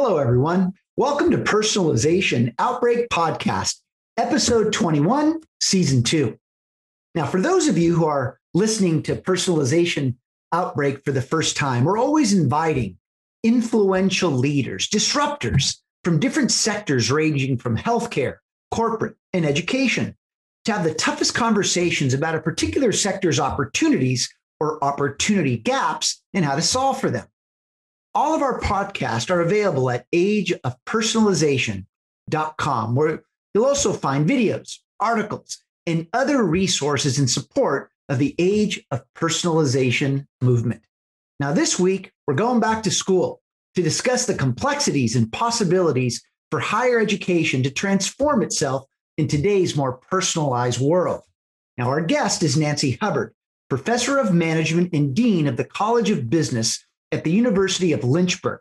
Hello, everyone. Welcome to Personalization Outbreak Podcast, episode 21, season two. Now, for those of you who are listening to Personalization Outbreak for the first time, we're always inviting influential leaders, disruptors from different sectors ranging from healthcare, corporate, and education to have the toughest conversations about a particular sector's opportunities or opportunity gaps and how to solve for them. All of our podcasts are available at ageofpersonalization.com, where you'll also find videos, articles, and other resources in support of the Age of Personalization movement. Now, this week, we're going back to school to discuss the complexities and possibilities for higher education to transform itself in today's more personalized world. Now, our guest is Nancy Hubbard, professor of management and dean of the College of Business at the University of Lynchburg.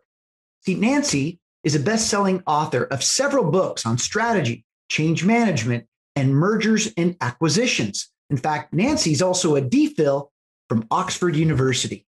See, Nancy is a best selling author of several books on strategy, change management, and mergers and acquisitions. In fact, Nancy is also a DPhil from Oxford University.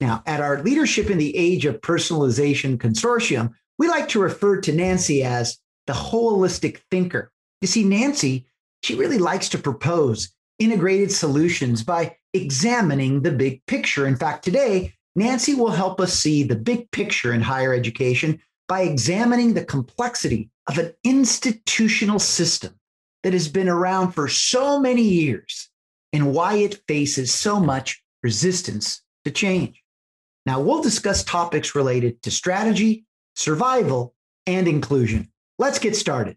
Now, at our Leadership in the Age of Personalization Consortium, we like to refer to Nancy as the holistic thinker. You see, Nancy, she really likes to propose integrated solutions by examining the big picture. In fact, today, Nancy will help us see the big picture in higher education by examining the complexity of an institutional system that has been around for so many years and why it faces so much resistance to change. Now, we'll discuss topics related to strategy, survival, and inclusion. Let's get started.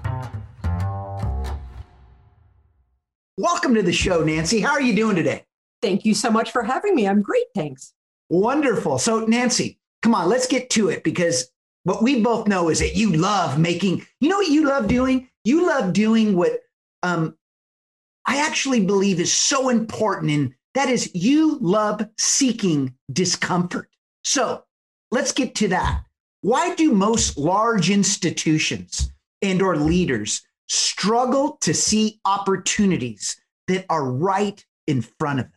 Welcome to the show, Nancy. How are you doing today? Thank you so much for having me. I'm great. Thanks. Wonderful. So, Nancy, come on, let's get to it because what we both know is that you love making, you know what you love doing? You love doing what um, I actually believe is so important, and that is you love seeking discomfort. So, let's get to that. Why do most large institutions and or leaders struggle to see opportunities that are right in front of them?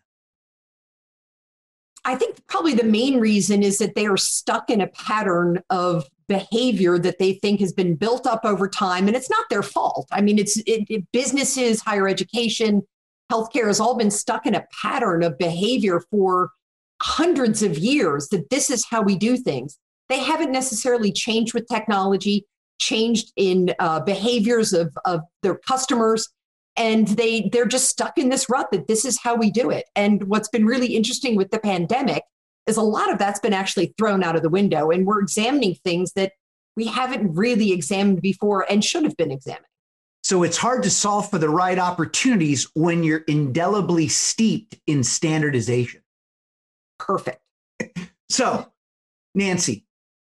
I think probably the main reason is that they are stuck in a pattern of behavior that they think has been built up over time, and it's not their fault. I mean, it's it, it, businesses, higher education, healthcare has all been stuck in a pattern of behavior for hundreds of years. That this is how we do things. They haven't necessarily changed with technology changed in uh, behaviors of, of their customers. And they they're just stuck in this rut that this is how we do it. And what's been really interesting with the pandemic is a lot of that's been actually thrown out of the window. And we're examining things that we haven't really examined before and should have been examining. So it's hard to solve for the right opportunities when you're indelibly steeped in standardization. Perfect. So nancy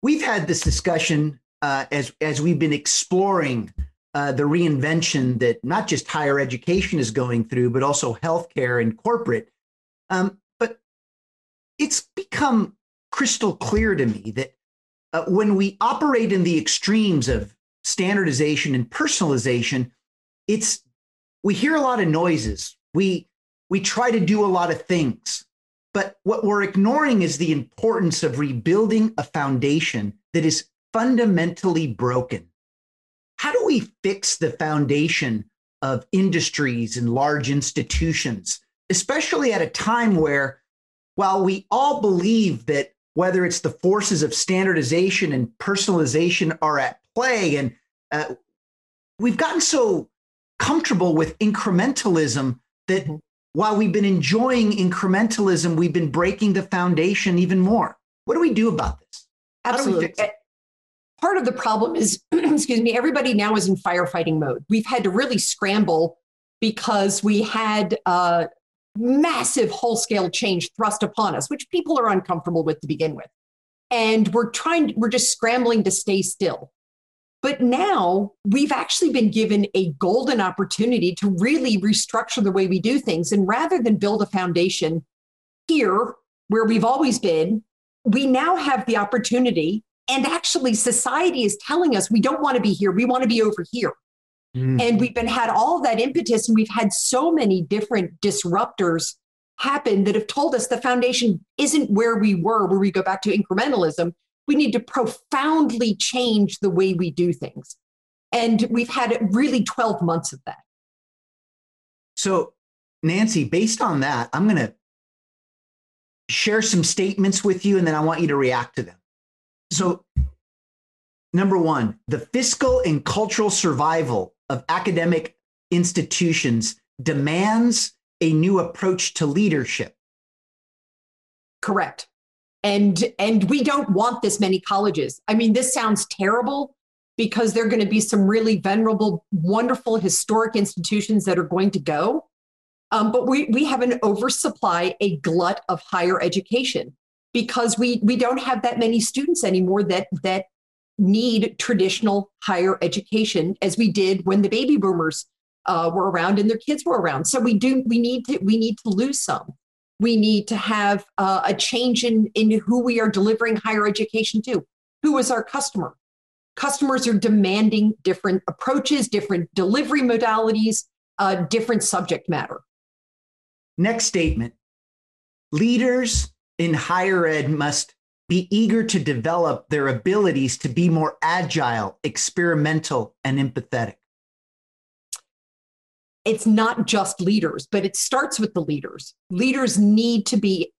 we've had this discussion uh, as as we've been exploring uh, the reinvention that not just higher education is going through, but also healthcare and corporate. Um, but it's become crystal clear to me that uh, when we operate in the extremes of standardization and personalization, it's we hear a lot of noises. We we try to do a lot of things, but what we're ignoring is the importance of rebuilding a foundation that is fundamentally broken. How do we fix the foundation of industries and large institutions, especially at a time where, while we all believe that whether it's the forces of standardization and personalization are at play, and uh, we've gotten so comfortable with incrementalism that mm-hmm. while we've been enjoying incrementalism, we've been breaking the foundation even more. What do we do about this? Absolutely part of the problem is, excuse me, everybody now is in firefighting mode. We've had to really scramble because we had uh, massive whole scale change thrust upon us, which people are uncomfortable with to begin with. And we're trying, we're just scrambling to stay still. But now we've actually been given a golden opportunity to really restructure the way we do things. And rather than build a foundation here where we've always been, we now have the opportunity. And actually, society is telling us we don't want to be here, we want to be over here. Mm. And we've been had all that impetus, and we've had so many different disruptors happen that have told us the foundation isn't where we were, where we go back to incrementalism. We need to profoundly change the way we do things. And we've had really 12 months of that. So, Nancy, based on that, I'm going to share some statements with you and then I want you to react to them. So, number one, the fiscal and cultural survival of academic institutions demands a new approach to leadership. Correct. And and we don't want this many colleges. I mean, this sounds terrible because there're going to be some really venerable, wonderful historic institutions that are going to go. Um, but we we have an oversupply, a glut of higher education because we we don't have that many students anymore that that need traditional higher education as we did when the baby boomers uh, were around and their kids were around. So we do we need to we need to lose some. We need to have uh, a change in in who we are delivering higher education to. Who is our customer? Customers are demanding different approaches, different delivery modalities, uh, different subject matter. Next statement: Leaders in higher ed must be eager to develop their abilities to be more agile, experimental, and empathetic. It's not just leaders, but it starts with the leaders. Leaders need to be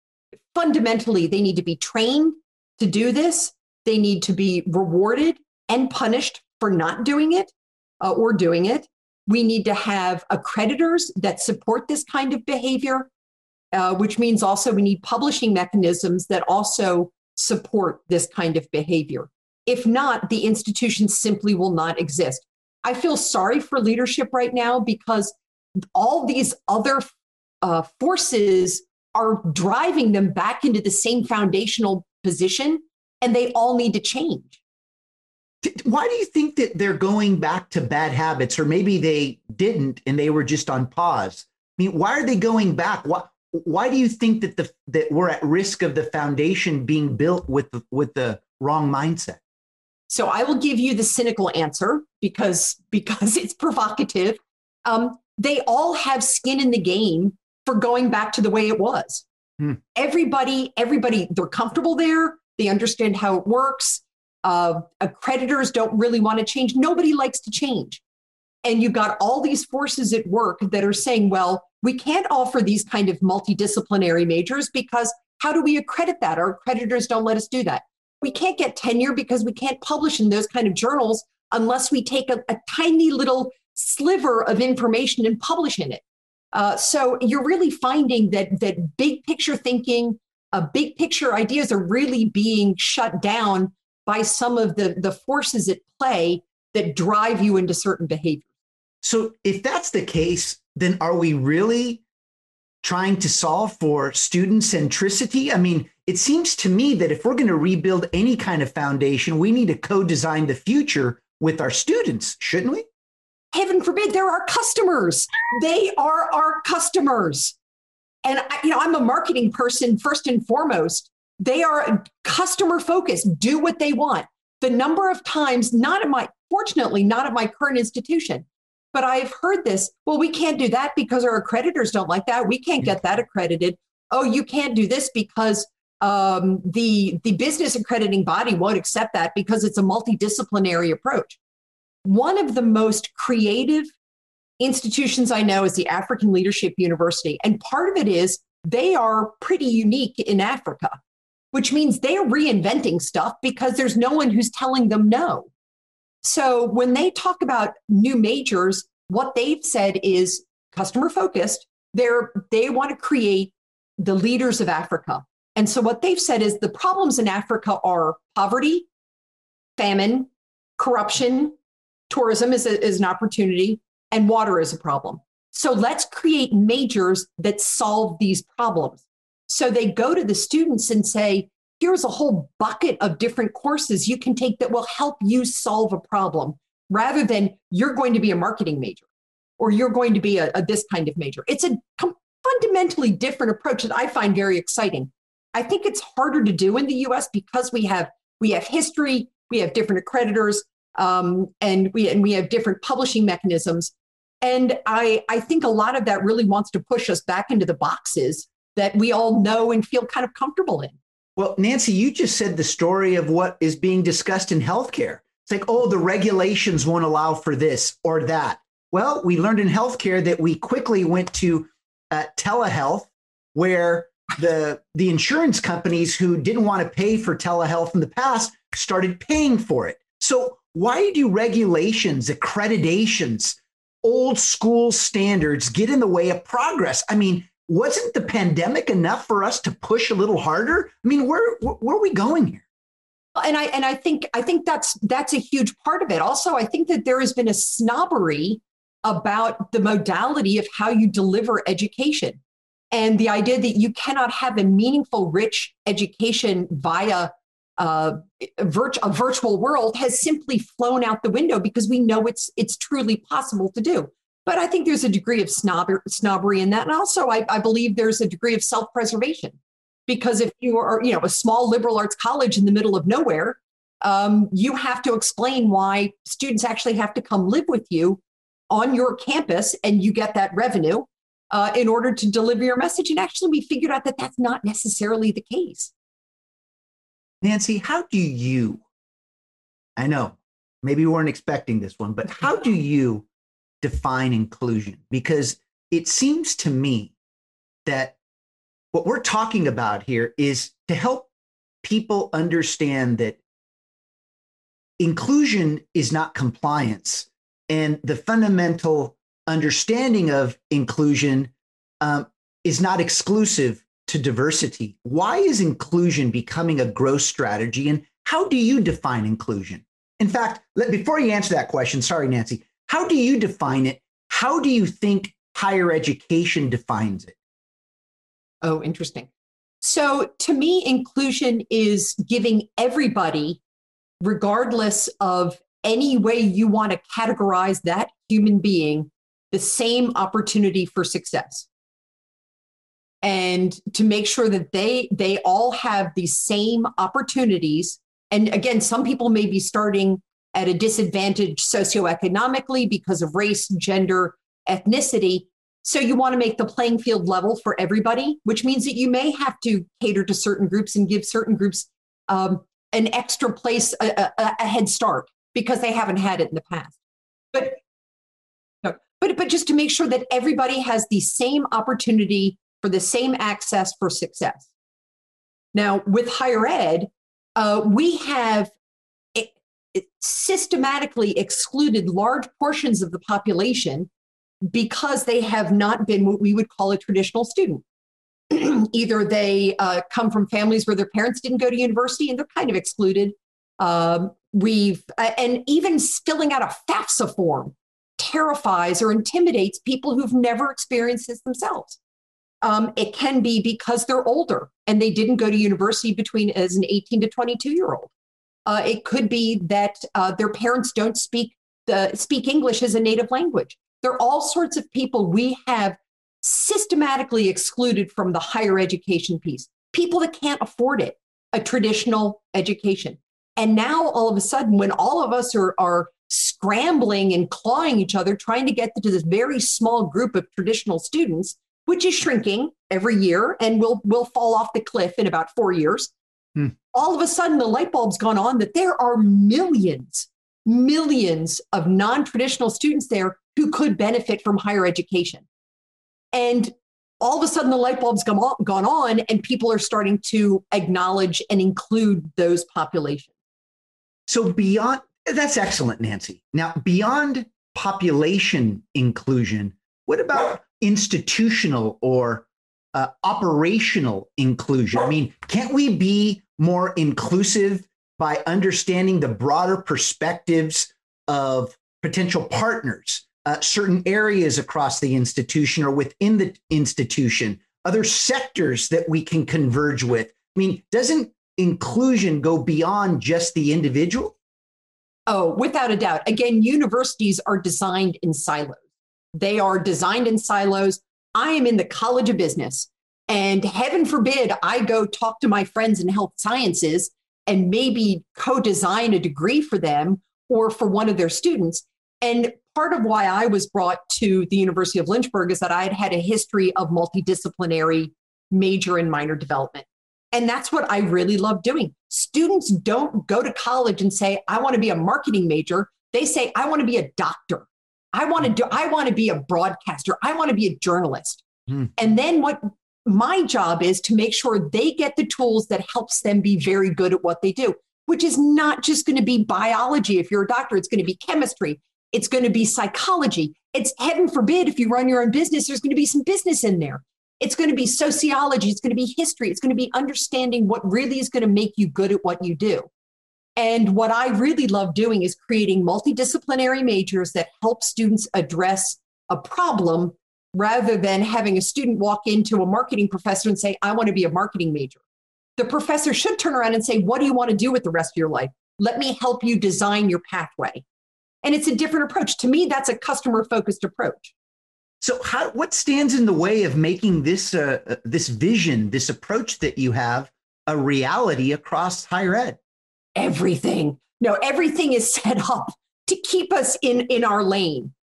fundamentally, they need to be trained to do this. They need to be rewarded and punished for not doing it uh, or doing it. We need to have accreditors that support this kind of behavior, uh, which means also we need publishing mechanisms that also support this kind of behavior. If not, the institution simply will not exist. I feel sorry for leadership right now because all these other uh, forces are driving them back into the same foundational position, and they all need to change. Why do you think that they're going back to bad habits, or maybe they didn't and they were just on pause? I mean, why are they going back? Why, why do you think that the that we're at risk of the foundation being built with the, with the wrong mindset? So I will give you the cynical answer because because it's provocative. Um, they all have skin in the game for going back to the way it was. Hmm. Everybody, everybody, they're comfortable there. They understand how it works. Uh, accreditors don't really want to change. Nobody likes to change. And you've got all these forces at work that are saying, well, we can't offer these kind of multidisciplinary majors because how do we accredit that? Our accreditors don't let us do that. We can't get tenure because we can't publish in those kind of journals unless we take a, a tiny little sliver of information and publish in it. Uh, so you're really finding that that big picture thinking, uh, big picture ideas are really being shut down by some of the the forces at play that drive you into certain behaviors. So if that's the case, then are we really trying to solve for student centricity? I mean, it seems to me that if we're going to rebuild any kind of foundation, we need to co-design the future with our students, shouldn't we? Heaven forbid, they're our customers. They are our customers. And you know, I'm a marketing person first and foremost. They are customer focused, do what they want. The number of times, not at my, fortunately, not at my current institution, but I've heard this. Well, we can't do that because our accreditors don't like that. We can't get that accredited. Oh, you can't do this because um, the the business accrediting body won't accept that because it's a multidisciplinary approach. One of the most creative institutions I know is the African Leadership University, and part of it is they are pretty unique in Africa, which means they're reinventing stuff because there's no one who's telling them no. So when they talk about new majors, what they've said is customer focused. They're, they want to create the leaders of Africa. And so what they've said is the problems in Africa are poverty, famine, corruption, tourism is, a, is an opportunity, and water is a problem. So let's create majors that solve these problems. So they go to the students and say, here's a whole bucket of different courses you can take that will help you solve a problem rather than you're going to be a marketing major or you're going to be a, a this kind of major. It's a fundamentally different approach that I find very exciting. I think it's harder to do in the US because we have we have history, we have different accreditors, um, and we and we have different publishing mechanisms. And I, I think a lot of that really wants to push us back into the boxes that we all know and feel kind of comfortable in. Well, Nancy, you just said the story of what is being discussed in healthcare. It's like, oh, the regulations won't allow for this or that. Well, we learned in healthcare that we quickly went to uh, telehealth, where the the insurance companies who didn't want to pay for telehealth in the past started paying for it. So why do regulations, accreditations, old school standards get in the way of progress? I mean, wasn't the pandemic enough for us to push a little harder? I mean, where where are we going here? And I and I think I think that's that's a huge part of it. Also, I think that there has been a snobbery about the modality of how you deliver education and the idea that you cannot have a meaningful, rich education via uh, virt- a virtual world has simply flown out the window because we know it's it's truly possible to do. But I think there's a degree of snob- snobbery in that, and also I, I believe there's a degree of self-preservation because if you are you know a small liberal arts college in the middle of nowhere, um, you have to explain why students actually have to come live with you on your campus, and you get that revenue uh, in order to deliver your message. And actually, we figured out that that's not necessarily the case. Nancy, how do you? I know maybe you weren't expecting this one, but how do you define inclusion? Because it seems to me that what we're talking about here is to help people understand that inclusion is not compliance and the fundamental understanding of inclusion um, is not exclusive to diversity. Why is inclusion becoming a growth strategy? And how do you define inclusion? In fact, let, before you answer that question, sorry, Nancy, how do you define it? How do you think higher education defines it? Oh, interesting. So, to me, inclusion is giving everybody, regardless of any way you want to categorize that human being, the same opportunity for success and to make sure that they they all have the same opportunities and again some people may be starting at a disadvantage socioeconomically because of race gender ethnicity so you want to make the playing field level for everybody which means that you may have to cater to certain groups and give certain groups um, an extra place a, a, a head start because they haven't had it in the past but but but just to make sure that everybody has the same opportunity for the same access for success. Now, with higher ed, uh, we have it, systematically excluded large portions of the population because they have not been what we would call a traditional student. Either they uh, come from families where their parents didn't go to university and they're kind of excluded. Um, we've uh, and even filling out a FAFSA form terrifies or intimidates people who've never experienced this themselves. Um, it can be because they're older and they didn't go to university between as an 18 to 22 year old. Uh, it could be that uh, their parents don't speak the speak English as a native language. There are all sorts of people we have systematically excluded from the higher education piece. People that can't afford it, a traditional education. And now all of a sudden, when all of us are, are scrambling and clawing each other, trying to get to this very small group of traditional students, which is shrinking every year and will will fall off the cliff in about four years. Hmm. All of a sudden, the light bulb's gone on that there are millions, millions of non-traditional students there who could benefit from higher education. And all of a sudden, the light bulb's gone on, gone on and people are starting to acknowledge and include those populations. So beyond that's excellent, Nancy. Now, beyond population inclusion, what about institutional or uh, operational inclusion? I mean, can't we be more inclusive by understanding the broader perspectives of potential partners? uh, certain areas across the institution or within the institution, other sectors that we can converge with? I mean, doesn't inclusion go beyond just the individual? Oh, without a doubt. Again, universities are designed in silos. They are designed in silos. I am in the College of Business, and heaven forbid I go talk to my friends in health sciences and maybe co design a degree for them or for one of their students. And part of why I was brought to the University of Lynchburg is that I had had a history of multidisciplinary major and minor development. And that's what I really love doing. Students don't go to college and say, I want to be a marketing major. They say, I want to be a doctor. I want to do, I want to be a broadcaster. I want to be a journalist. Hmm. And then what my job is to make sure they get the tools that helps them be very good at what they do, which is not just going to be biology. If you're a doctor, it's going to be chemistry. It's going to be psychology. It's heaven forbid if you run your own business, there's going to be some business in there. It's going to be sociology. It's going to be history. It's going to be understanding what really is going to make you good at what you do. And what I really love doing is creating multidisciplinary majors that help students address a problem rather than having a student walk into a marketing professor and say, I want to be a marketing major. The professor should turn around and say, What do you want to do with the rest of your life? Let me help you design your pathway. And it's a different approach. To me, that's a customer focused approach. So, how, what stands in the way of making this uh, uh, this vision, this approach that you have, a reality across higher ed? Everything. No, everything is set up to keep us in in our lane.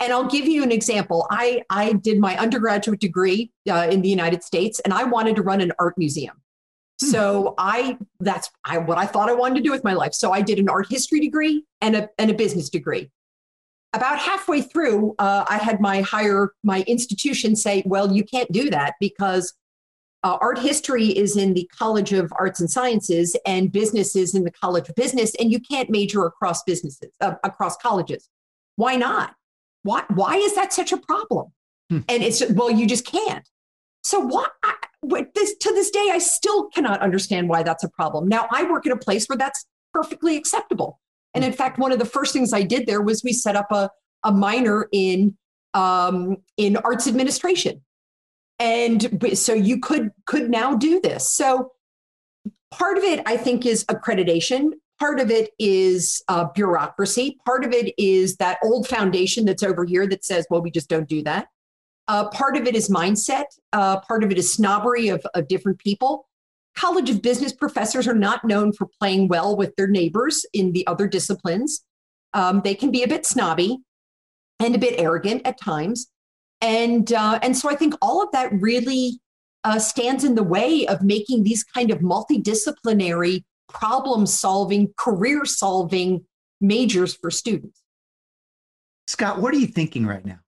And I'll give you an example. I I did my undergraduate degree uh, in the United States, and I wanted to run an art museum. Hmm. So I that's I, what I thought I wanted to do with my life. So I did an art history degree and a and a business degree about halfway through, uh, I had my higher my institution say, "Well, you can't do that because uh, art history is in the College of Arts and Sciences, and business is in the College of Business, and you can't major across businesses uh, across colleges. Why not? Why why is that such a problem? Hmm. And it's well, you just can't. So what? This to this day, I still cannot understand why that's a problem. Now I work in a place where that's perfectly acceptable. And in fact, one of the first things I did there was we set up a, a minor in um, in arts administration, and so you could could now do this. So part of it, I think, is accreditation. Part of it is uh, bureaucracy. Part of it is that old foundation that's over here that says, "Well, we just don't do that." Uh, part of it is mindset. Uh, part of it is snobbery of, of different people. College of Business professors are not known for playing well with their neighbors in the other disciplines. Um, they can be a bit snobby and a bit arrogant at times. And, uh, and so I think all of that really uh, stands in the way of making these kind of multidisciplinary problem solving, career solving majors for students. Scott, what are you thinking right now?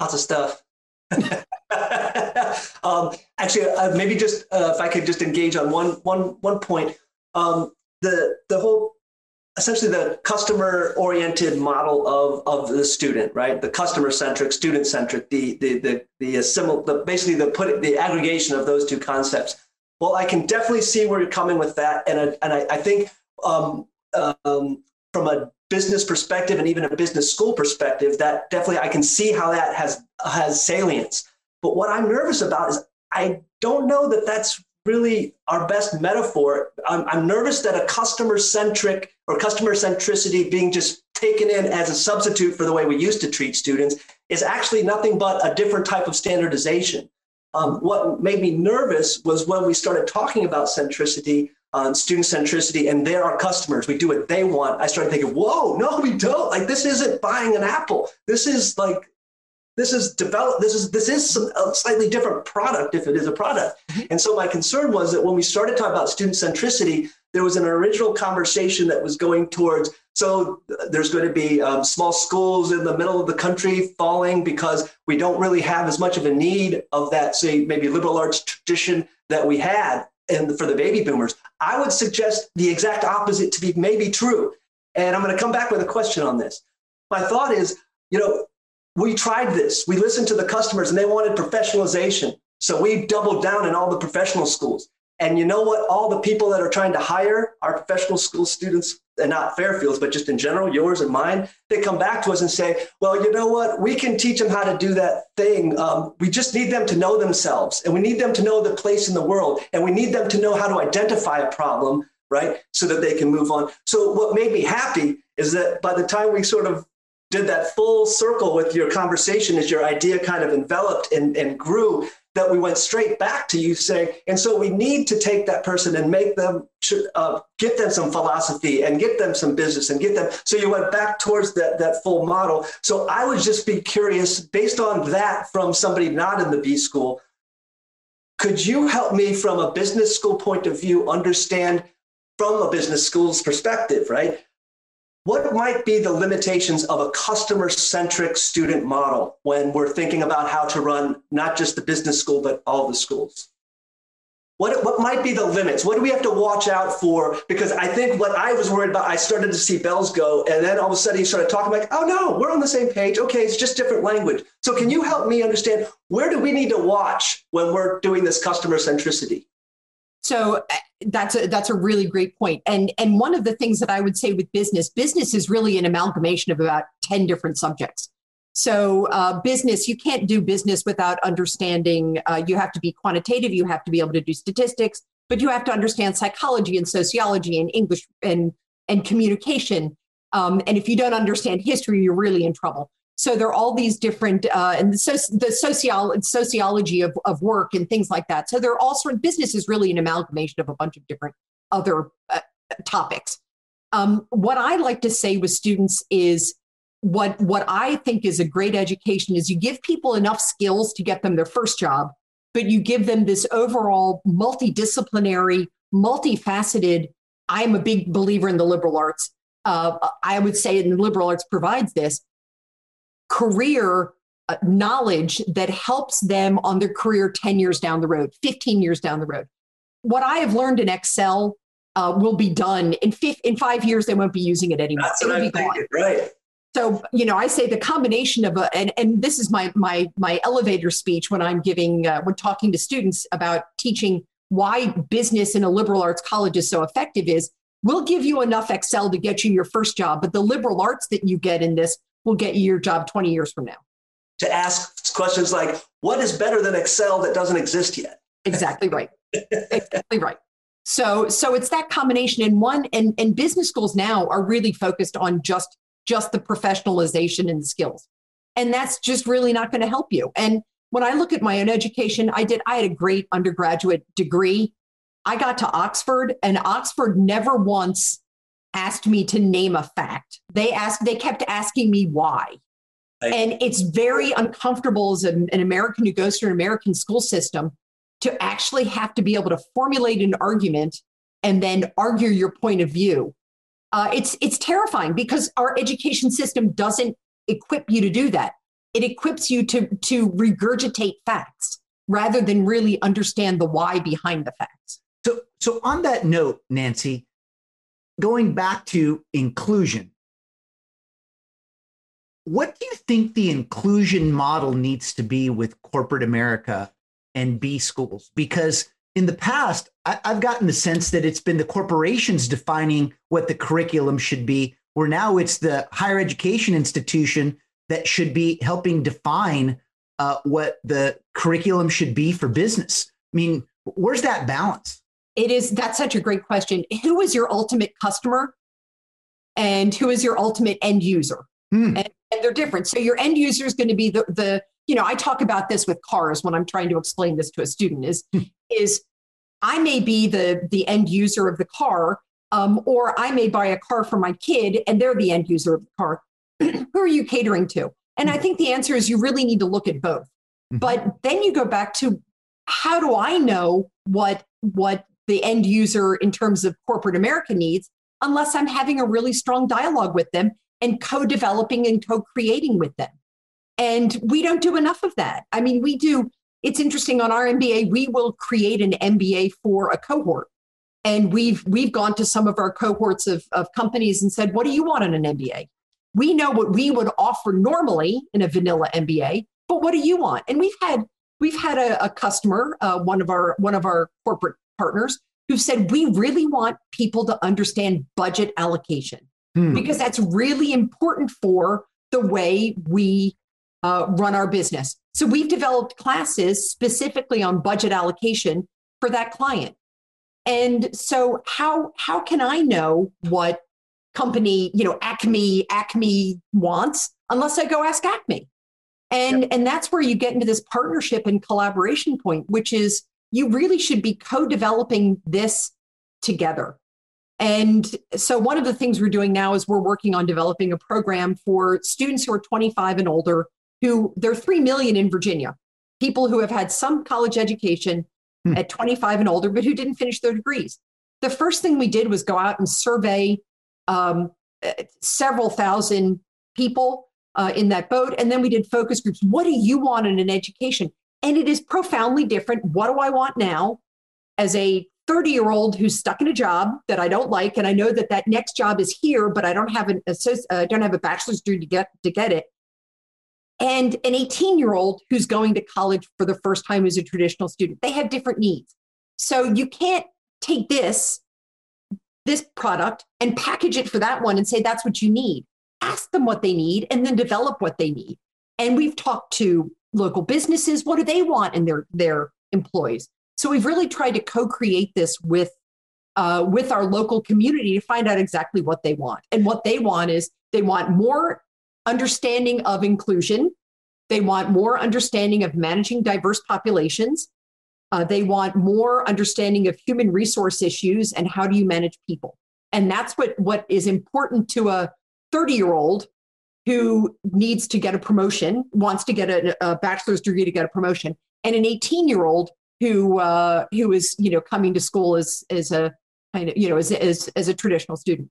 Lots of stuff. um, actually, uh, maybe just uh, if I could just engage on one one one point. Um, the the whole essentially the customer oriented model of of the student, right? The customer centric, student centric, the the the the, assimil- the basically the put the aggregation of those two concepts. Well, I can definitely see where you're coming with that, and I, and I, I think um, um, from a business perspective and even a business school perspective, that definitely I can see how that has has salience. But what I'm nervous about is I don't know that that's really our best metaphor. I'm, I'm nervous that a customer centric or customer centricity being just taken in as a substitute for the way we used to treat students is actually nothing but a different type of standardization. Um, what made me nervous was when we started talking about centricity on student centricity and they're our customers. We do what they want. I started thinking, whoa, no, we don't. Like this isn't buying an apple. This is like this is developed. This is this is some, a slightly different product if it is a product. Mm-hmm. And so my concern was that when we started talking about student centricity, there was an original conversation that was going towards. So there's going to be um, small schools in the middle of the country falling because we don't really have as much of a need of that, say maybe liberal arts tradition that we had and for the baby boomers. I would suggest the exact opposite to be maybe true. And I'm going to come back with a question on this. My thought is, you know, we tried this. We listened to the customers and they wanted professionalization. So we doubled down in all the professional schools. And you know what all the people that are trying to hire our professional school students and not Fairfield's, but just in general, yours and mine, they come back to us and say, well, you know what? We can teach them how to do that thing. Um, we just need them to know themselves and we need them to know the place in the world and we need them to know how to identify a problem, right? So that they can move on. So what made me happy is that by the time we sort of did that full circle with your conversation as your idea kind of enveloped and, and grew, that we went straight back to you saying, and so we need to take that person and make them, uh, get them some philosophy and get them some business and get them. So you went back towards that, that full model. So I would just be curious, based on that from somebody not in the B school, could you help me from a business school point of view understand from a business school's perspective, right? What might be the limitations of a customer centric student model when we're thinking about how to run not just the business school, but all the schools? What, what might be the limits? What do we have to watch out for? Because I think what I was worried about, I started to see bells go, and then all of a sudden you started talking like, oh no, we're on the same page. Okay, it's just different language. So can you help me understand where do we need to watch when we're doing this customer centricity? So that's a that's a really great. And and one of the things that I would say with business, business is really an amalgamation of about 10 different subjects. So uh, business, you can't do business without understanding. Uh, you have to be quantitative. You have to be able to do statistics, but you have to understand psychology and sociology and English and and communication. Um, and if you don't understand history, you're really in trouble. So there are all these different uh, and the, soci- the sociology of, of work and things like that. So there are all sort of business is really an amalgamation of a bunch of different other uh, topics. Um, what I like to say with students is what what I think is a great education is you give people enough skills to get them their first job, but you give them this overall multidisciplinary, multifaceted. I'm a big believer in the liberal arts. Uh, I would say, and the liberal arts provides this career uh, knowledge that helps them on their career 10 years down the road, 15 years down the road. What I have learned in Excel uh, will be done in, fif- in five years. They won't be using it anymore. That's what I'm thinking, right? So you know, I say the combination of a and and this is my my my elevator speech when I'm giving uh, when talking to students about teaching why business in a liberal arts college is so effective is we'll give you enough Excel to get you your first job, but the liberal arts that you get in this will get you your job 20 years from now. To ask questions like, what is better than Excel that doesn't exist yet? Exactly right. exactly right. So, so it's that combination. And one, and, and business schools now are really focused on just just the professionalization and the skills, and that's just really not going to help you. And when I look at my own education, I did. I had a great undergraduate degree. I got to Oxford, and Oxford never once asked me to name a fact. They asked, they kept asking me why. and it's very uncomfortable as an, an American who goes through an American school system to actually have to be able to formulate an argument and then argue your point of view. Uh, it's it's terrifying because our education system doesn't equip you to do that. It equips you to to regurgitate facts rather than really understand the why behind the facts. So so on that note, Nancy, going back to inclusion, what do you think the inclusion model needs to be with corporate America and B schools? Because in the past, I, have gotten the sense that it's been the corporations defining what the curriculum should be, where now it's the higher education institution that should be helping define uh, what the curriculum should be for business. I mean, where's that balance? It is that's such a great question. Who is your ultimate customer and who is your ultimate end user? Mm. And, and, they're different. So your end user is going to be the the you know I talk about this with cars when I'm trying to explain this to a student is mm. is I may be the the end user of the car, um, or I may buy a car for my kid and they're the end user of the car. who are you catering to? And I hmm. think the answer is you really need to look at both. Mm-hmm. But then you go back to how do I know what what the end user in terms of corporate America needs unless I'm having a really strong dialogue with them and co developing and co creating with them. And we don't do enough of that. I mean, we do, it's interesting on our MBA, we will create an MBA for a cohort. And we've we've gone to some of our cohorts of, of companies and said, what do you want in an MBA? We know what we would offer normally in a vanilla MBA, but what do you want? And we've had we've had a, a customer, uh, one of our one of our corporate partners who said, We really want people to understand budget allocation hmm. because that's really important for the way we uh, run our business. So we've developed classes specifically on budget allocation for that client. And so how how can I know what company, you know, Acme Acme wants unless I go ask Acme? And yep. and that's where you get into this partnership and collaboration point, which is you really should be co-developing this together. And so one of the things we're doing now is we're working on developing a program for students who are 25 and older who there are 3 million in Virginia, people who have had some college education hmm. at 25 and older, but who didn't finish their degrees. The first thing we did was go out and survey um, several thousand people uh, in that boat. And then we did focus groups. What do you want in an education? And it is profoundly different. What do I want now as a 30 year old who's stuck in a job that I don't like, and I know that that next job is here, but I don't have an uh, don't have a bachelor's degree to get to get it, and an 18 year old who's going to college for the first time as a traditional student. They have different needs, so you can't take this this product and package it for that one and say that's what you need. Ask them what they need, and then develop what they need. And we've talked to local businesses. What do they want in their their employees? So we've really tried to co-create this with uh, with our local community to find out exactly what they want. And what they want is they want more understanding of inclusion. They want more understanding of managing diverse populations. Uh, they want more understanding of human resource issues and how do you manage people. And that's what, what is important to a 30 year old who needs to get a promotion, wants to get a, a bachelor's degree to get a promotion, and an 18 year old who uh, who is you know coming to school as as a kind of you know as as, as a traditional student.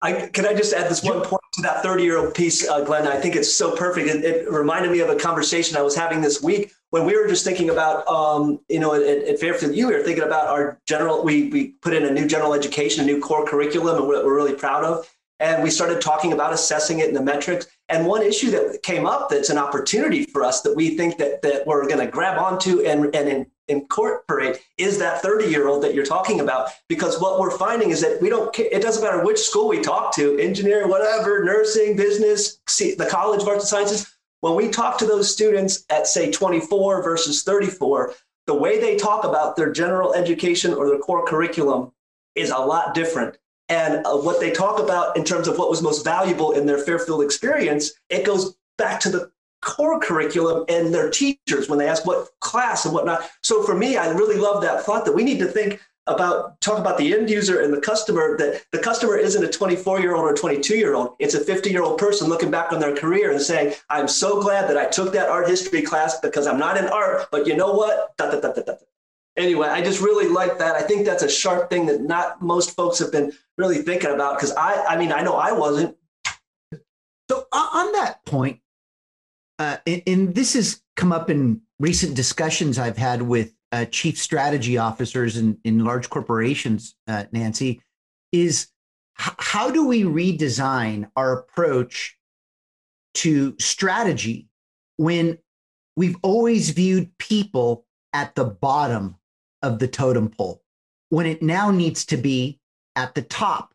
I, can I just add this one point to that 30 year old piece, uh, Glenn? I think it's so perfect. It, it, reminded me of a conversation I was having this week when we were just thinking about, um, you know, at, at Fairfield U, we were thinking about our general, we, we put in a new general education, a new core curriculum, and we're, we're really proud of. And we started talking about assessing it in the metrics. And one issue that came up that's an opportunity for us that we think that, that we're going to grab onto and, and incorporate is that 30 year old that you're talking about because what we're finding is that we don't it doesn't matter which school we talk to engineering whatever nursing business the college of arts and sciences when we talk to those students at say 24 versus 34 the way they talk about their general education or their core curriculum is a lot different and uh, what they talk about in terms of what was most valuable in their fairfield experience it goes back to the core curriculum and their teachers when they ask what class and whatnot. So for me, I really love that thought that we need to think about talk about the end user and the customer that the customer isn't a 24 year old or 22 year old it's a 50 year old person looking back on their career and saying i'm so glad that i took that art history class because i'm not in art but you know what? Da, da, da, anyway i just really like that. I think that's a sharp thing that not most folks have been really thinking about because i i mean i know i wasn't. So on that point uh, and, and, this has come up in recent discussions I've had with uh, chief strategy officers in, in large corporations, uh, Nancy, is h- how do we redesign our approach to strategy when we've always viewed people at the bottom of the totem pole when it now needs to be at the top?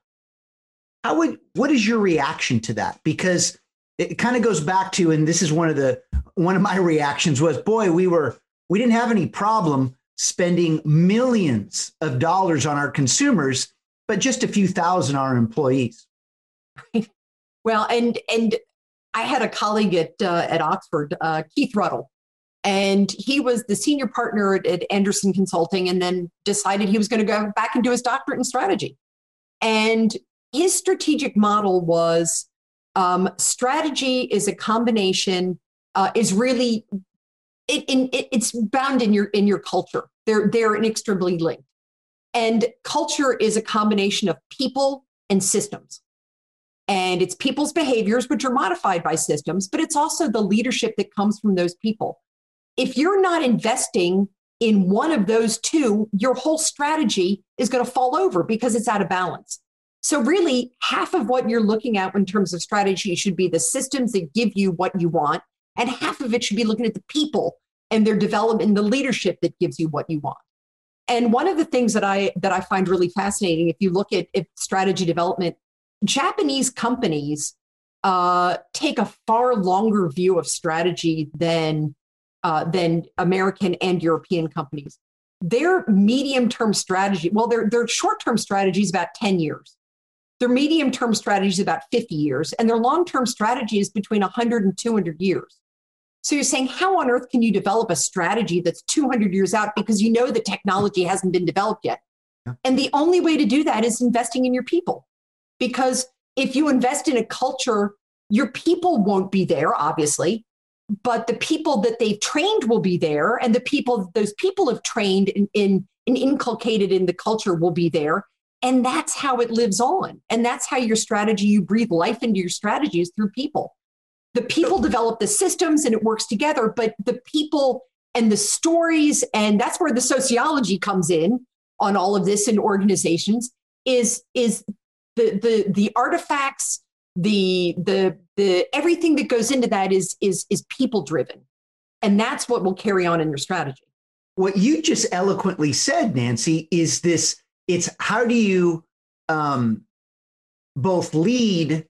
How would what is your reaction to that? Because it kind of goes back to, and this is one of the one of my reactions was, boy, we were we didn't have any problem spending millions of dollars on our consumers, but just a few thousand on our employees. Well, and and I had a colleague at uh, at Oxford, uh, Keith Ruddle, and he was the senior partner at, Andersen Consulting, and then decided he was going to go back and do his doctorate in strategy. And his strategic model was um, strategy is a combination, uh, is really it, it, it's bound in your in your culture. They're they're inextricably linked, and culture is a combination of people and systems. And it's people's behaviors, which are modified by systems, but it's also the leadership that comes from those people. If you're not investing in one of those two, your whole strategy is going to fall over because it's out of balance. So, really, half of what you're looking at in terms of strategy should be the systems that give you what you want, and half of it should be looking at the people and their development the leadership that gives you what you want. And one of the things that I that I find really fascinating, if you look at, at strategy development, Japanese companies uh, take a far longer view of strategy than uh, than American and European companies. Their medium term strategy, well, their their short term strategy is about ten years. Their medium term strategy is about 50 years, and their long term strategy is between 100 and 200 years. So you're saying, how on earth can you develop a strategy that's 200 years out because you know the technology hasn't been developed yet? Yeah. And the only way to do that is investing in your people. Because if you invest in a culture, your people won't be there, obviously, but the people that they've trained will be there, and the people those people have trained in, in and inculcated in the culture will be there. And that's how it lives on. And that's how your strategy, you breathe life into your strategies through people. The people develop the systems and it works together, but the people and the stories, and that's where the sociology comes in on all of this in organizations, is, is the, the, the artifacts, the, the, the everything that goes into that is, is, is people driven. And that's what will carry on in your strategy. What you just eloquently said, Nancy, is this it's how do you um, both lead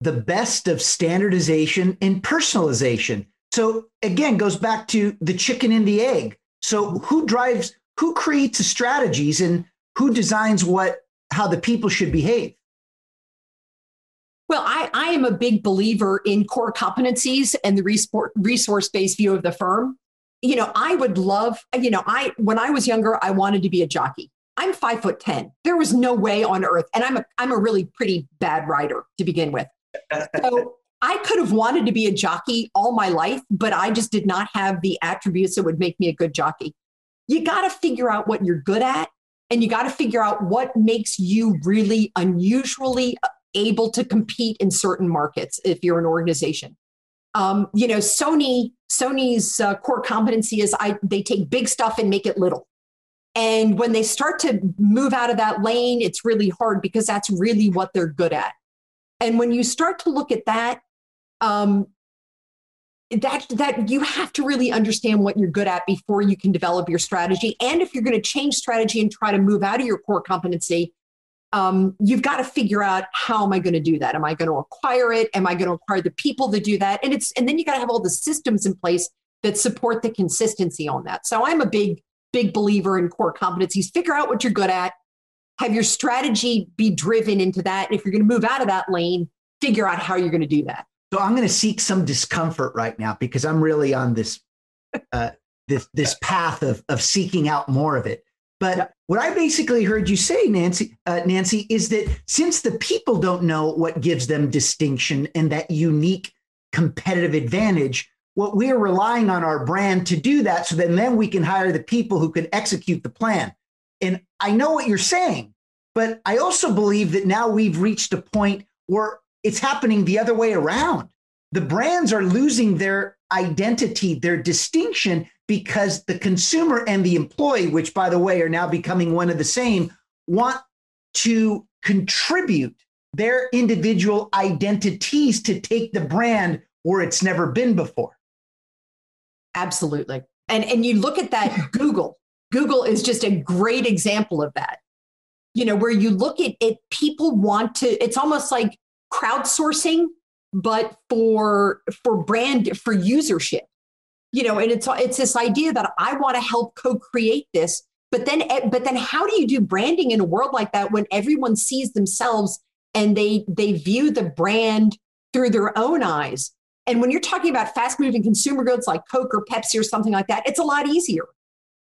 the best of standardization and personalization so again goes back to the chicken and the egg so who drives who creates the strategies and who designs what how the people should behave well, I, I am a big believer in core competencies and the resource based view of the firm. You know, I would love, you know, I when I was younger, I wanted to be a jockey. I'm five foot 10. There was no way on earth. And I'm a, I'm a really pretty bad rider to begin with. So I could have wanted to be a jockey all my life, but I just did not have the attributes that would make me a good jockey. You got to figure out what you're good at and you got to figure out what makes you really unusually able to compete in certain markets if you're an organization. Um, you know, Sony, Sony's uh, core competency is I they take big stuff and make it little. And when they start to move out of that lane, it's really hard because that's really what they're good at. And when you start to look at that, um, that that you have to really understand what you're good at before you can develop your strategy. And if you're going to change strategy and try to move out of your core competency, um, you've got to figure out how am I going to do that? Am I going to acquire it? Am I going to acquire the people to do that? And it's and then you got to have all the systems in place that support the consistency on that. So I'm a big big believer in core competencies. Figure out what you're good at, have your strategy be driven into that. And if you're going to move out of that lane, figure out how you're going to do that. So I'm going to seek some discomfort right now because I'm really on this uh, this this path of of seeking out more of it. But yeah. what I basically heard you say, Nancy, uh, Nancy, is that since the people don't know what gives them distinction and that unique competitive advantage, what we're relying on our brand to do that so that then we can hire the people who can execute the plan. And I know what you're saying, but I also believe that now we've reached a point where it's happening the other way around. The brands are losing their identity, their distinction, because the consumer and the employee, which by the way are now becoming one of the same, want to contribute their individual identities to take the brand where it's never been before. Absolutely. And and you look at that Google. Google is just a great example of that. You know, where you look at it, people want to, it's almost like crowdsourcing, but for for brand for usership. You know, and it's it's this idea that I want to help co-create this, but then eh, but then how do you do branding in a world like that when everyone sees themselves and they they view the brand through their own eyes and when you're talking about fast moving consumer goods like Coke or Pepsi or something like that, it's a lot easier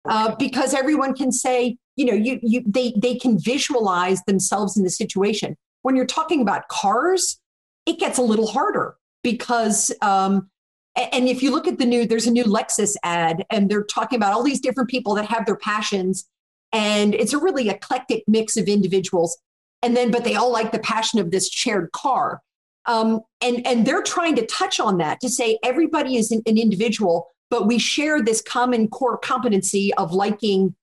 uh, because everyone can say, you know, you, you, they, they can visualize themselves in the situation. When you're talking about cars, it gets a little harder because, um, and if you look at the new, there's a new Lexus ad, and they're talking about all these different people that have their passions, and it's a really eclectic mix of individuals. And then, but they all like the passion of this shared car. Um, and, and they're trying to touch on that to say everybody is an, an individual, but we share this common core competency of liking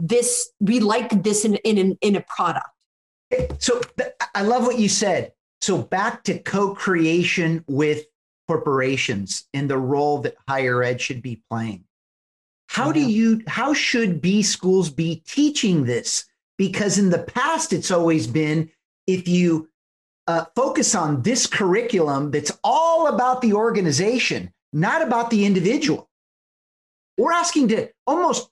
this, we like this in, in, in a product. So I love what you said. So back to co-creation with corporations and the role that higher ed should be playing. How do you, how should B schools be teaching this? Because in the past, it's always been if you uh, focus on this curriculum that's all about the organization, not about the individual. We're asking to almost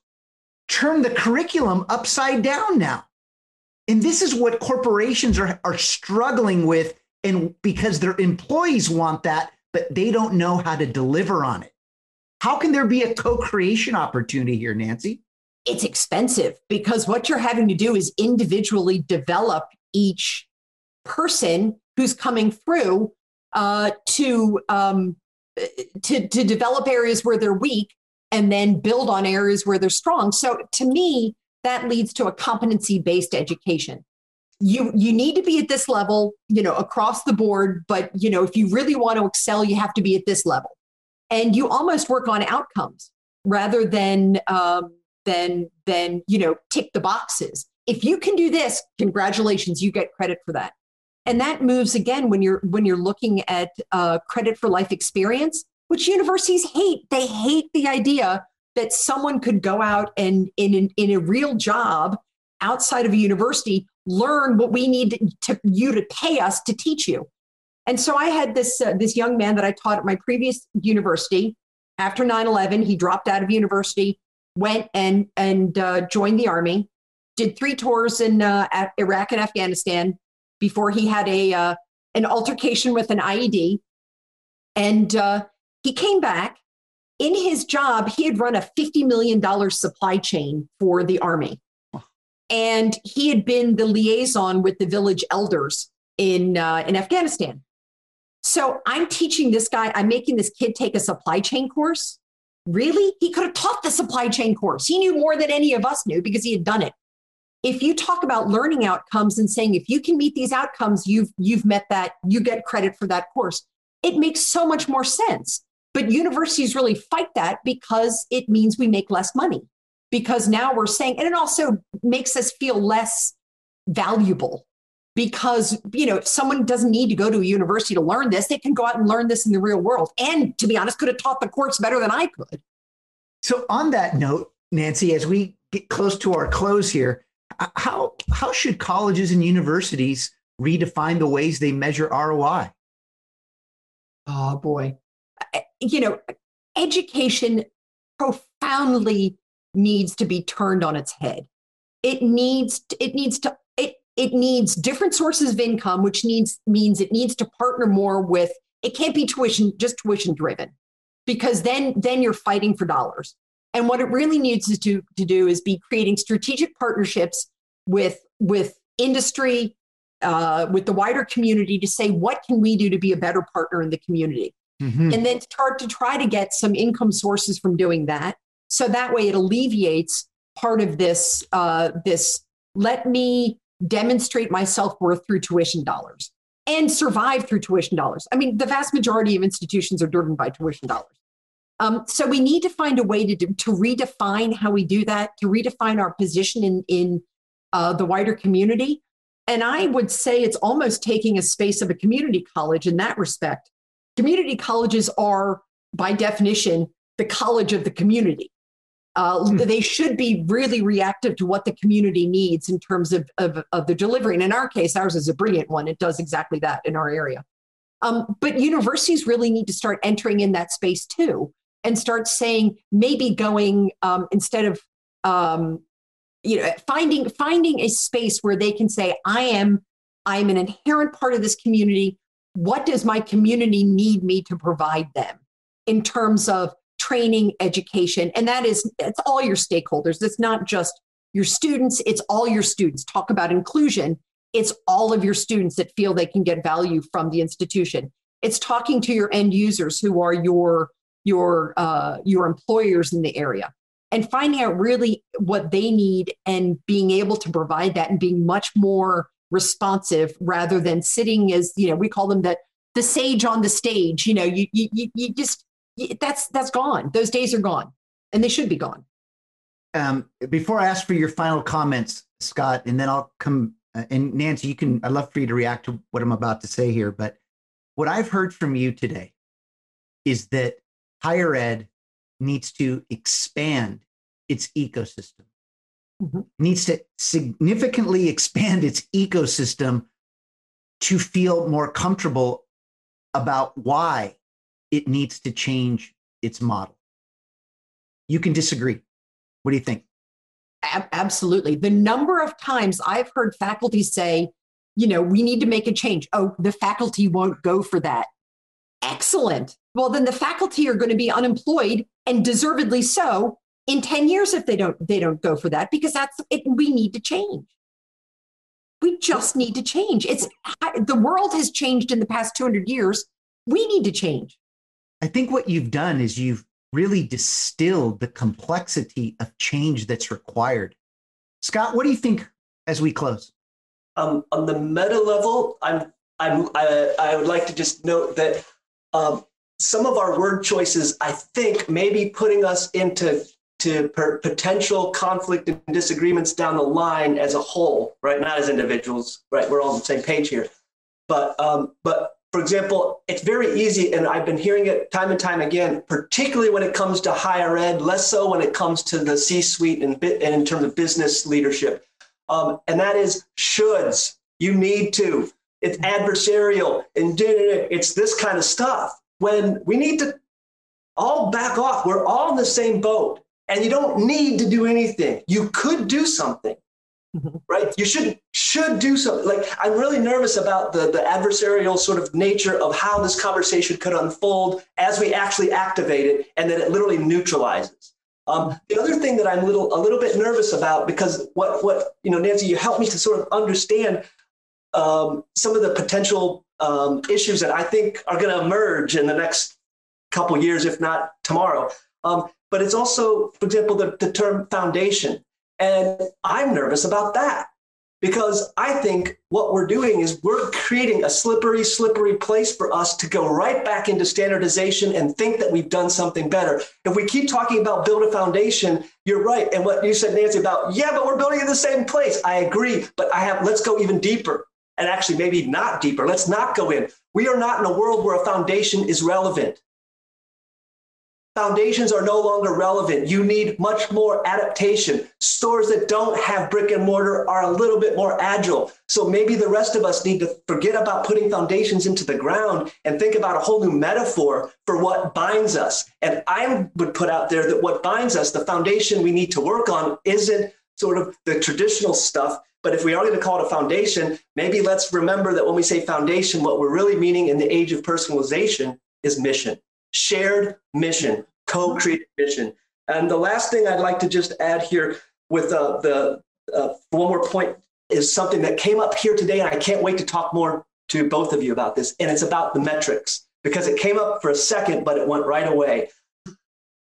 turn the curriculum upside down now. And this is what corporations are, are struggling with, and because their employees want that, but they don't know how to deliver on it. How can there be a co creation opportunity here, Nancy? It's expensive because what you're having to do is individually develop each person who's coming through uh, to, um, to, to develop areas where they're weak and then build on areas where they're strong. So to me, that leads to a competency based education. You, you need to be at this level, you know, across the board. But, you know, if you really want to excel, you have to be at this level. And you almost work on outcomes rather than um, than than you know tick the boxes. If you can do this congratulations you get credit for that. And that moves again when you're when you're looking at uh, credit for life experience which universities hate. They hate the idea that someone could go out and in, in, in a real job outside of a university learn what we need to, you to pay us to teach you and so I had this uh, this young man that I taught at my previous university. After 9/11, he dropped out of university, went and and uh, joined the army, did three tours in uh, Iraq and Afghanistan before he had a uh, an altercation with an IED, and uh, he came back. In his job, he had run a $50 million supply chain for the army. And he had been the liaison with the village elders in, uh, in Afghanistan. So I'm teaching this guy, I'm making this kid take a supply chain course. Really? He could have taught the supply chain course. He knew more than any of us knew because he had done it. If you talk about learning outcomes and saying if you can meet these outcomes, you've you've met that, you get credit for that course. It makes so much more sense. But universities really fight that because it means we make less money. Because now we're saying, and it also makes us feel less valuable because you know if someone doesn't need to go to a university to learn this. They can go out and learn this in the real world. And to be honest could have taught the courts better than i could. So on that note nancy as we get close to our close here how how should colleges and universities redefine the ways they measure roi oh boy. Uh, you know education profoundly needs to be turned on its head it needs it needs to it it needs different sources of income, which needs means it needs to partner more with. It can't be tuition just tuition driven, because then then you're fighting for dollars. And what it really needs to do, to do is be creating strategic partnerships with with industry, uh, with the wider community to say what can we do to be a better partner in the community, mm-hmm. and then start to try to get some income sources from doing that. So that way, it alleviates part of this uh, this. Let me demonstrate my self worth through tuition dollars and survive through tuition dollars. I mean, the vast majority of institutions are driven by tuition dollars. Um, so we need to find a way to, to redefine how we do that, to redefine our position in, in uh, the wider community. And I would say it's almost taking a space of a community college in that respect. Community colleges are, by definition, the college of the community. Uh, hmm. They should be really reactive to what the community needs in terms of, of, of, the delivery. And in our case, ours is a brilliant one. It does exactly that in our area. Um, but universities really need to start entering in that space too and start saying maybe going um, instead of um, you know finding finding a space where they can say i am i am an inherent part of this community what does my community need me to provide them in terms of training, education, and that is it's all your stakeholders. It's not just your students, it's all your students. Talk about inclusion. It's all of your students that feel they can get value from the institution. It's talking to your end users who are your your uh, your employers in the area and finding out really what they need and being able to provide that and being much more responsive rather than sitting as you know we call them the the sage on the stage you know you you, you just that's that's gone. Those days are gone, and they should be gone. Um, before I ask for your final comments, Scott, and then I'll come uh, and Nancy, you can. I'd love for you to react to what I'm about to say here, but what I've heard from you today is that higher ed needs to expand its ecosystem. Mm-hmm. needs to significantly expand its ecosystem to feel more comfortable about why it needs to change its model. You can disagree. What do you think? Absolutely. The number of times I've heard faculty say, you know, we need to make a change. Oh, the faculty won't go for that. Excellent. Well, then the faculty are going to be unemployed and deservedly so in 10 years if they don't they don't go for that because that's it we need to change. We just need to change. It's the world has changed in the past 200 years. We need to change. I think what you've done is you've really distilled the complexity of change that's required. Scott, what do you think as we close? Um, on the meta level, I'm, I'm, I, I would like to just note that um, some of our word choices, I think, may be putting us into to per- potential conflict and disagreements down the line as a whole, right? Not as individuals, right? We're all on the same page here. But um, but for example, it's very easy, and I've been hearing it time and time again, particularly when it comes to higher ed, less so when it comes to the C-suite and, and in terms of business leadership. Um, and that is shoulds. You need to. It's adversarial, and it's this kind of stuff. When we need to all back off, we're all in the same boat, and you don't need to do anything. You could do something. Mm-hmm. right? You should should do something. Like I'm really nervous about the the adversarial sort of nature of how this conversation could unfold as we actually activate it, and that it literally neutralizes. Um, the other thing that I'm little a little bit nervous about because what what you know, Nancy, you helped me to sort of understand um, some of the potential um, issues that I think are going to emerge in the next couple years, if not tomorrow. Um, but it's also, for example, the, the term foundation. And I'm nervous about that because I think what we're doing is we're creating a slippery, slippery place for us to go right back into standardization and think that we've done something better. If we keep talking about build a foundation, you're right. And what you said, Nancy, about, yeah, but we're building in the same place. I agree. But I have, let's go even deeper and actually maybe not deeper. Let's not go in. We are not in a world where a foundation is relevant foundations are no longer relevant. You need much more adaptation. Stores that don't have brick and mortar are a little bit more agile. So maybe the rest of us need to forget about putting foundations into the ground and think about a whole new metaphor for what binds us. And I would put out there that what binds us, the foundation we need to work on, isn't sort of the traditional stuff. But if we are going to call it a foundation, maybe let's remember that when we say foundation, what we're really meaning in the age of personalization is mission shared mission, co-created mission. And the last thing I'd like to just add here with uh, the uh, one more point is something that came up here today, and I can't wait to talk more to both of you about this. And it's about the metrics because it came up for a second, but it went right away.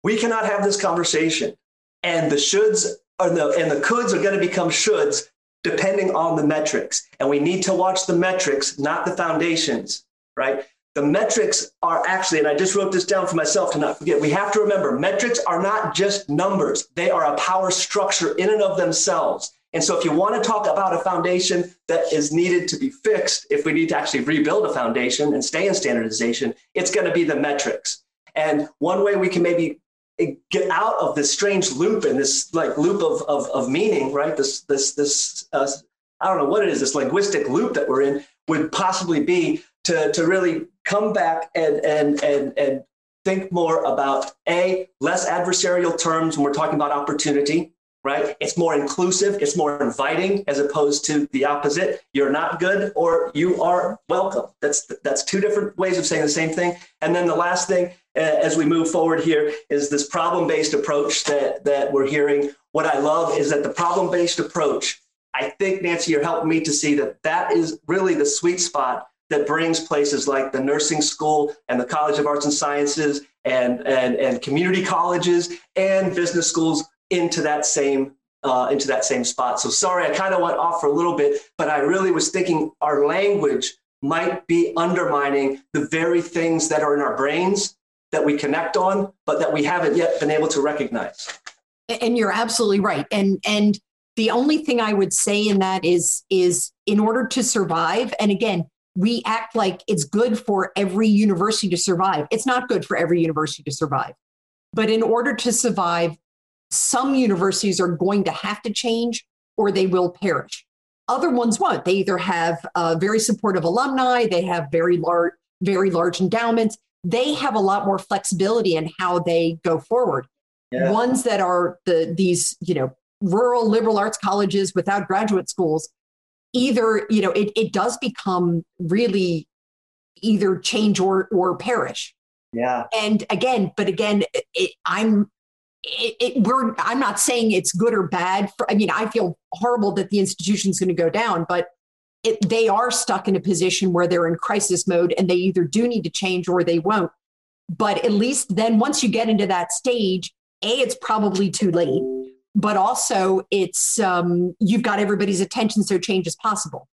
We cannot have this conversation, and the shoulds the and the coulds are going to become shoulds depending on the metrics. And we need to watch the metrics, not the foundations, right? The metrics are actually, and I just wrote this down for myself to not forget, we have to remember metrics are not just numbers, they are a power structure in and of themselves. And so, if you want to talk about a foundation that is needed to be fixed, if we need to actually rebuild a foundation and stay in standardization, it's going to be the metrics. And one way we can maybe get out of this strange loop and this like loop of, of, of meaning, right? This, this, this, uh, I don't know what it is, this linguistic loop that we're in would possibly be to, to really come back and, and, and, and think more about A, less adversarial terms when we're talking about opportunity, right? It's more inclusive, it's more inviting as opposed to the opposite. You're not good or you are welcome. That's, that's two different ways of saying the same thing. And then the last thing uh, as we move forward here is this problem-based approach that, that we're hearing. What I love is that the problem-based approach, I think, Nancy, you're helping me to see that that is really the sweet spot that brings places like the nursing school and the College of Arts and Sciences and, and, and community colleges and business schools into that same uh, into that same spot. So sorry, I kind of went off for a little bit, but I really was thinking our language might be undermining the very things that are in our brains that we connect on, but that we haven't yet been able to recognize. And you're absolutely right. And and the only thing I would say in that is is in order to survive, and again, we act like it's good for every university to survive. It's not good for every university to survive. But in order to survive, some universities are going to have to change or they will perish. Other ones won't. They either have uh, very supportive alumni, they have very large, very large endowments. They have a lot more flexibility in how they go forward. Yeah. Ones that are the these you know rural liberal arts colleges without graduate schools, either you know it, it does become really either change or or perish. Yeah. And again, but again, it, I'm it, it, we're i'm not saying it's good or bad for, i mean i feel horrible that the institution's going to go down but it, they are stuck in a position where they're in crisis mode and they either do need to change or they won't but at least then once you get into that stage a it's probably too late but also it's um, you've got everybody's attention so change is possible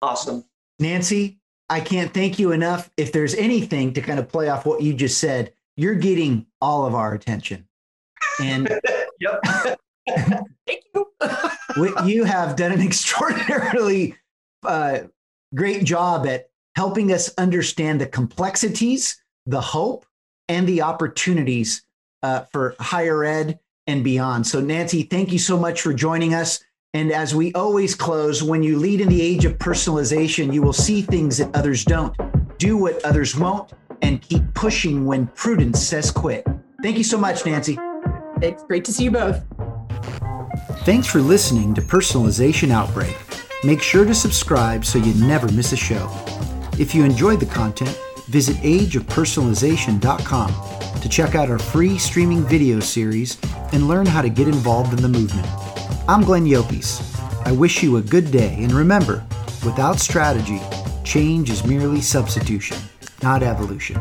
awesome nancy i can't thank you enough if there's anything to kind of play off what you just said you're getting all of our attention. And Thank you. you have done an extraordinarily uh, great job at helping us understand the complexities, the hope, and the opportunities uh, for higher ed and beyond. So, Nancy, thank you so much for joining us. And as we always close, when you lead in the age of personalization, you will see things that others don't, do what others won't, and keep pushing when prudence says quit. Thank you so much, Nancy. It's great to see you both. Thanks for listening to Personalization Outbreak. Make sure to subscribe so you never miss a show. If you enjoyed the content, visit ageofpersonalization.com to check out our free streaming video series and learn how to get involved in the movement. I'm Glenn Llopis. I wish you a good day, and remember, without strategy, change is merely substitution not evolution.